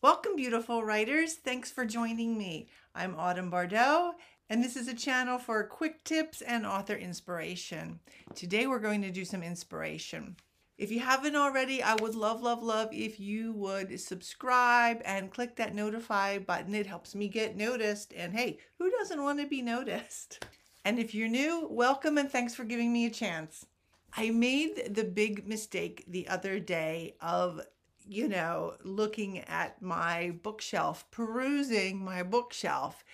Welcome, beautiful writers. Thanks for joining me. I'm Autumn Bardot, and this is a channel for quick tips and author inspiration. Today, we're going to do some inspiration. If you haven't already, I would love, love, love if you would subscribe and click that notify button. It helps me get noticed. And hey, who doesn't want to be noticed? And if you're new, welcome and thanks for giving me a chance. I made the big mistake the other day of, you know, looking at my bookshelf, perusing my bookshelf.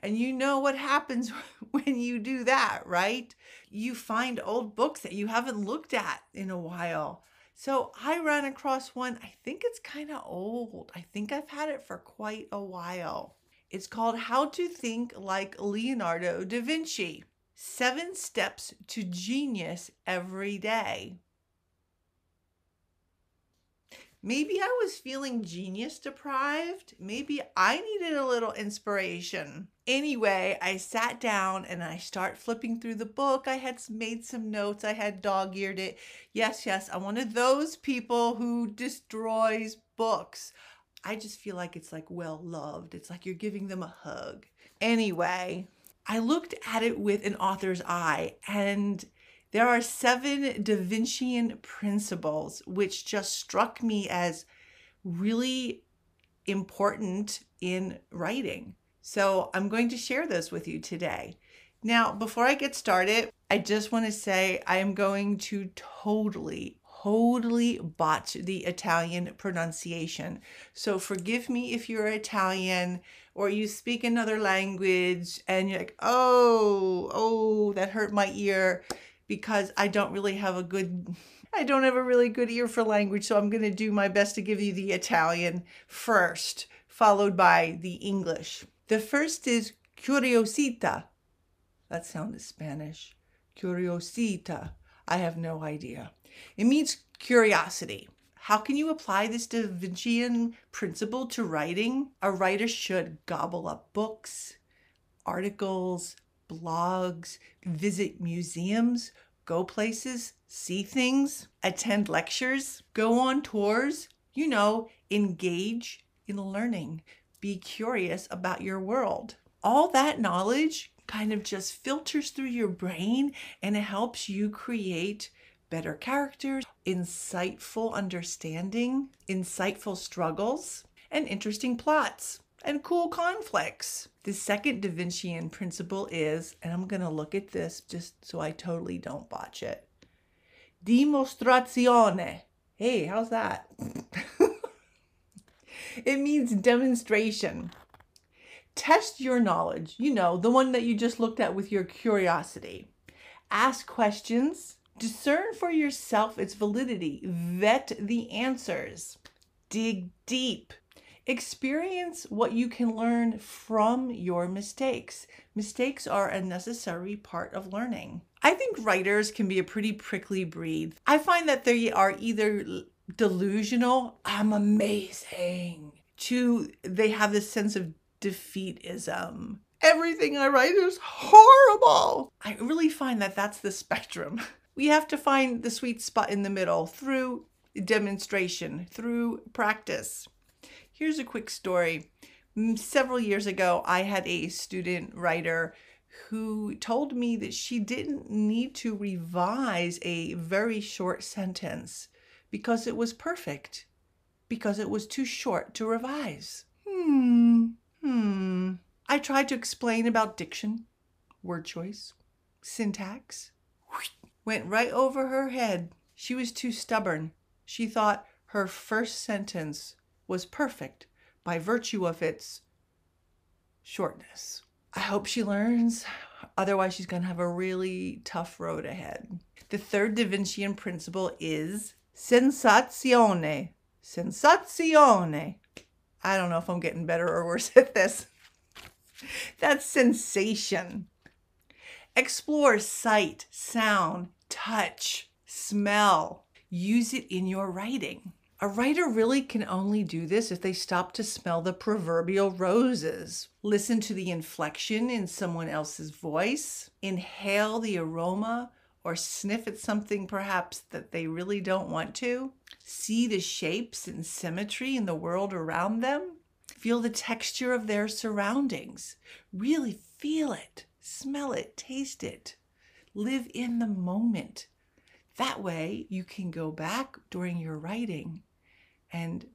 And you know what happens when you do that, right? You find old books that you haven't looked at in a while. So I ran across one, I think it's kind of old. I think I've had it for quite a while. It's called How to Think Like Leonardo da Vinci Seven Steps to Genius Every Day. Maybe I was feeling genius deprived. Maybe I needed a little inspiration. Anyway, I sat down and I start flipping through the book. I had made some notes. I had dog-eared it. Yes, yes, I'm one of those people who destroys books. I just feel like it's like well loved. It's like you're giving them a hug. Anyway, I looked at it with an author's eye and there are seven Da Vincian principles, which just struck me as really important in writing. So I'm going to share those with you today. Now, before I get started, I just want to say I am going to totally, totally botch the Italian pronunciation. So forgive me if you're Italian or you speak another language and you're like, oh, oh, that hurt my ear because I don't really have a good I don't have a really good ear for language, so I'm going to do my best to give you the Italian first, followed by the English. The first is curiosita. That sounded Spanish. Curiosita. I have no idea. It means curiosity. How can you apply this Da Vincian principle to writing? A writer should gobble up books, articles, blogs, visit museums, go places, see things, attend lectures, go on tours, you know, engage in learning, be curious about your world. All that knowledge kind of just filters through your brain and it helps you create better characters, insightful understanding, insightful struggles, and interesting plots and cool conflicts. The second Da Vincian principle is, and I'm going to look at this just so I totally don't botch it dimostrazione. Hey, how's that? it means demonstration. Test your knowledge, you know, the one that you just looked at with your curiosity. Ask questions, discern for yourself its validity, vet the answers, dig deep, Experience what you can learn from your mistakes. Mistakes are a necessary part of learning. I think writers can be a pretty prickly breed. I find that they are either delusional, I'm amazing, to they have this sense of defeatism. Everything I write is horrible. I really find that that's the spectrum. We have to find the sweet spot in the middle through demonstration, through practice. Here's a quick story. Several years ago, I had a student writer who told me that she didn't need to revise a very short sentence because it was perfect, because it was too short to revise. Hmm, hmm. I tried to explain about diction, word choice, syntax. Went right over her head. She was too stubborn. She thought her first sentence was perfect by virtue of its shortness. I hope she learns. Otherwise, she's going to have a really tough road ahead. The third Da Vincian principle is sensazione. Sensazione. I don't know if I'm getting better or worse at this. That's sensation. Explore sight, sound, touch, smell. Use it in your writing. A writer really can only do this if they stop to smell the proverbial roses, listen to the inflection in someone else's voice, inhale the aroma or sniff at something perhaps that they really don't want to. See the shapes and symmetry in the world around them. Feel the texture of their surroundings. Really feel it, smell it, taste it. Live in the moment. That way, you can go back during your writing and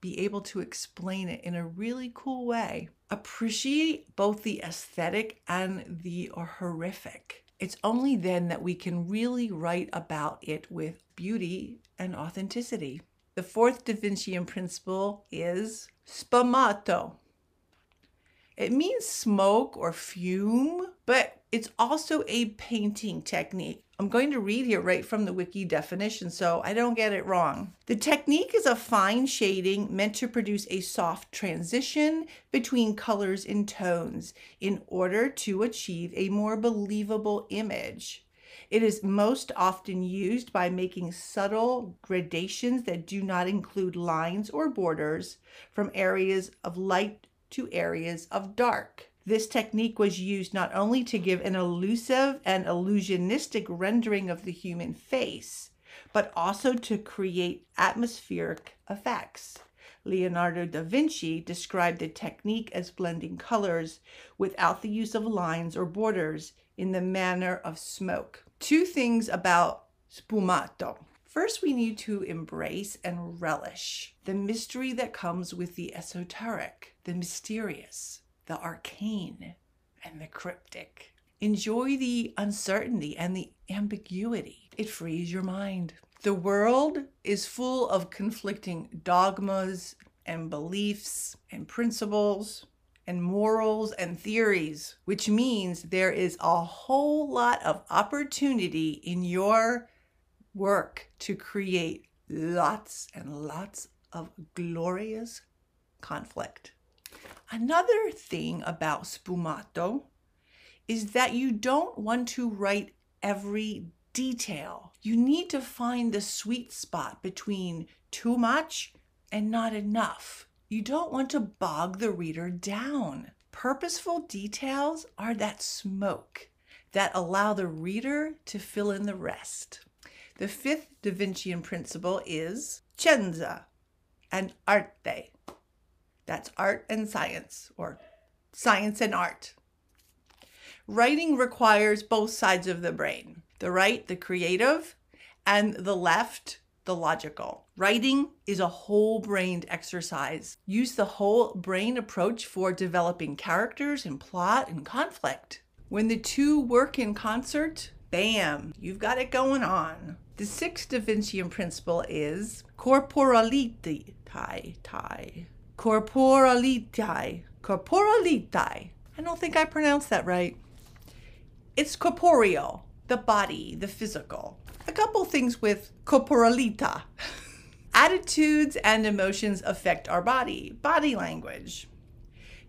be able to explain it in a really cool way. Appreciate both the aesthetic and the horrific. It's only then that we can really write about it with beauty and authenticity. The fourth Da Vincian principle is sfumato. It means smoke or fume, but it's also a painting technique. I'm going to read here right from the wiki definition so I don't get it wrong. The technique is a fine shading meant to produce a soft transition between colors and tones in order to achieve a more believable image. It is most often used by making subtle gradations that do not include lines or borders from areas of light to areas of dark. This technique was used not only to give an elusive and illusionistic rendering of the human face, but also to create atmospheric effects. Leonardo da Vinci described the technique as blending colors without the use of lines or borders in the manner of smoke. Two things about sfumato. First, we need to embrace and relish the mystery that comes with the esoteric, the mysterious the arcane and the cryptic. Enjoy the uncertainty and the ambiguity. It frees your mind. The world is full of conflicting dogmas and beliefs and principles and morals and theories, which means there is a whole lot of opportunity in your work to create lots and lots of glorious conflict. Another thing about sfumato is that you don't want to write every detail. You need to find the sweet spot between too much and not enough. You don't want to bog the reader down. Purposeful details are that smoke that allow the reader to fill in the rest. The fifth Da Vincian principle is scienza and arte. That's art and science, or science and art. Writing requires both sides of the brain the right, the creative, and the left, the logical. Writing is a whole brained exercise. Use the whole brain approach for developing characters and plot and conflict. When the two work in concert, bam, you've got it going on. The sixth Da Vincian principle is corporality, tie, tie corporalitae. Corporalitae. I don't think I pronounced that right. It's corporeal, the body, the physical. A couple things with corporalita. Attitudes and emotions affect our body, body language.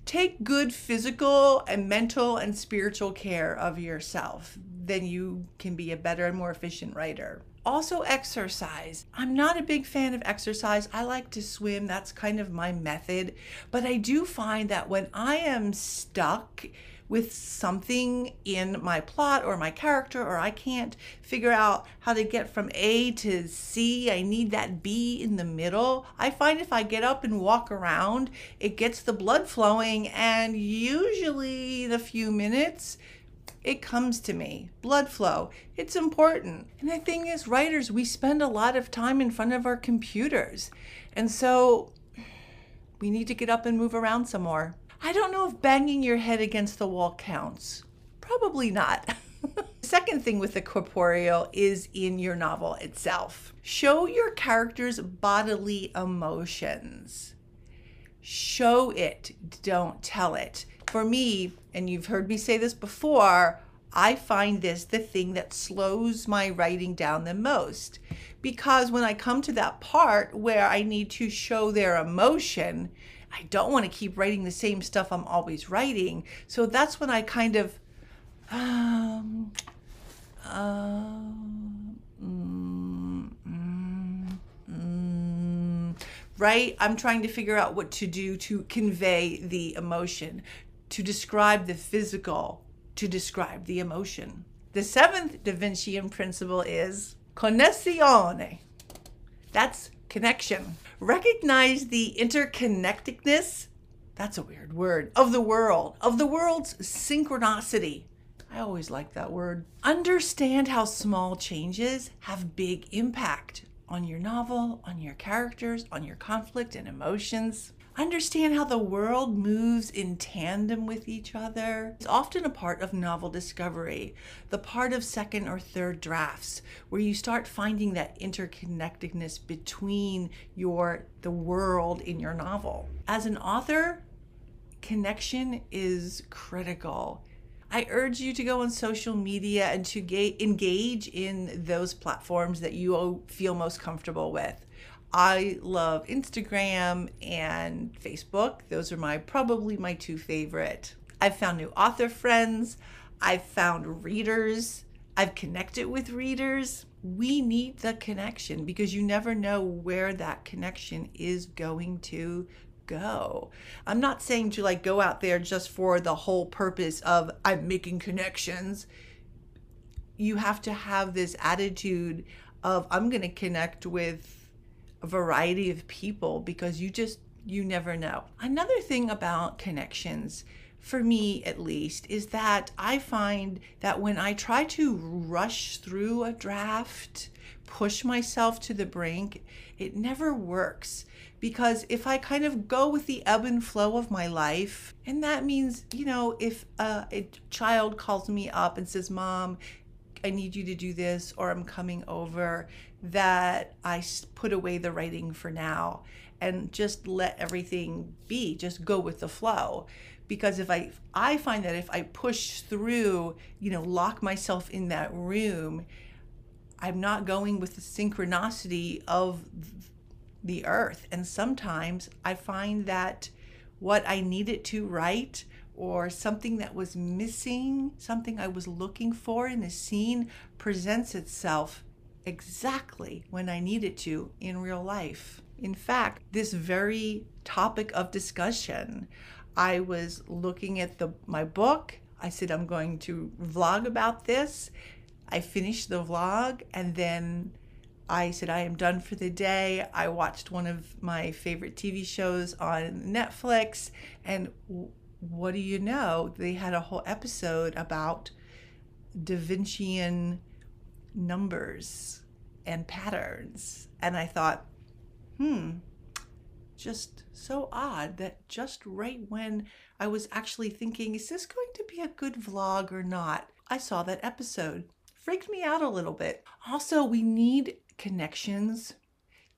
Take good physical and mental and spiritual care of yourself. Then you can be a better and more efficient writer. Also, exercise. I'm not a big fan of exercise. I like to swim, that's kind of my method. But I do find that when I am stuck, with something in my plot or my character, or I can't figure out how to get from A to C. I need that B in the middle. I find if I get up and walk around, it gets the blood flowing, and usually the few minutes it comes to me. Blood flow. It's important. And the thing is, writers, we spend a lot of time in front of our computers. And so we need to get up and move around some more. I don't know if banging your head against the wall counts. Probably not. the second thing with the corporeal is in your novel itself. Show your characters' bodily emotions. Show it, don't tell it for me, and you've heard me say this before, I find this the thing that slows my writing down the most. Because when I come to that part where I need to show their emotion, I don't want to keep writing the same stuff I'm always writing. So that's when I kind of, um, um, mm, mm, mm, right? I'm trying to figure out what to do to convey the emotion to describe the physical, to describe the emotion. The seventh Da Vincian principle is connessione. That's connection. Recognize the interconnectedness, that's a weird word, of the world, of the world's synchronicity. I always like that word. Understand how small changes have big impact on your novel, on your characters, on your conflict and emotions. Understand how the world moves in tandem with each other. It's often a part of novel discovery, the part of second or third drafts, where you start finding that interconnectedness between your the world in your novel. As an author, connection is critical. I urge you to go on social media and to ga- engage in those platforms that you feel most comfortable with. I love Instagram and Facebook. Those are my probably my two favorite. I've found new author friends. I've found readers. I've connected with readers. We need the connection because you never know where that connection is going to go. I'm not saying to like go out there just for the whole purpose of I'm making connections. You have to have this attitude of I'm going to connect with variety of people because you just you never know. Another thing about connections for me at least is that I find that when I try to rush through a draft, push myself to the brink, it never works because if I kind of go with the ebb and flow of my life, and that means, you know, if a, a child calls me up and says, Mom, I need you to do this, or I'm coming over, that I put away the writing for now and just let everything be, just go with the flow. Because if I, I find that if I push through, you know, lock myself in that room, I'm not going with the synchronicity of the earth. And sometimes I find that what I needed to write or something that was missing, something I was looking for in a scene presents itself exactly when I need it to in real life. In fact, this very topic of discussion, I was looking at the my book. I said I'm going to vlog about this. I finished the vlog and then I said, I am done for the day. I watched one of my favorite TV shows on Netflix, and what do you know? They had a whole episode about Da Vincian numbers and patterns. And I thought, hmm, just so odd that just right when I was actually thinking, is this going to be a good vlog or not? I saw that episode. Freaked me out a little bit. Also, we need connections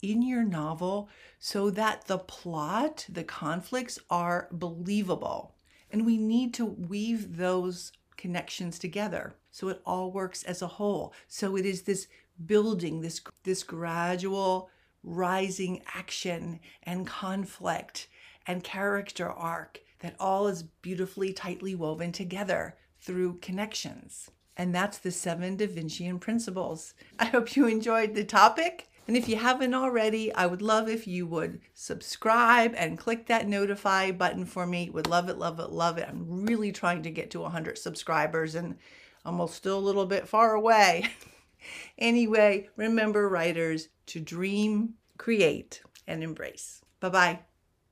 in your novel so that the plot, the conflicts are believable. And we need to weave those connections together so it all works as a whole. So it is this building, this, this gradual rising action and conflict and character arc that all is beautifully tightly woven together through connections. And that's the seven Da Vincian principles. I hope you enjoyed the topic. And if you haven't already, I would love if you would subscribe and click that notify button for me. Would love it, love it, love it. I'm really trying to get to 100 subscribers and almost still a little bit far away. anyway, remember, writers, to dream, create, and embrace. Bye bye.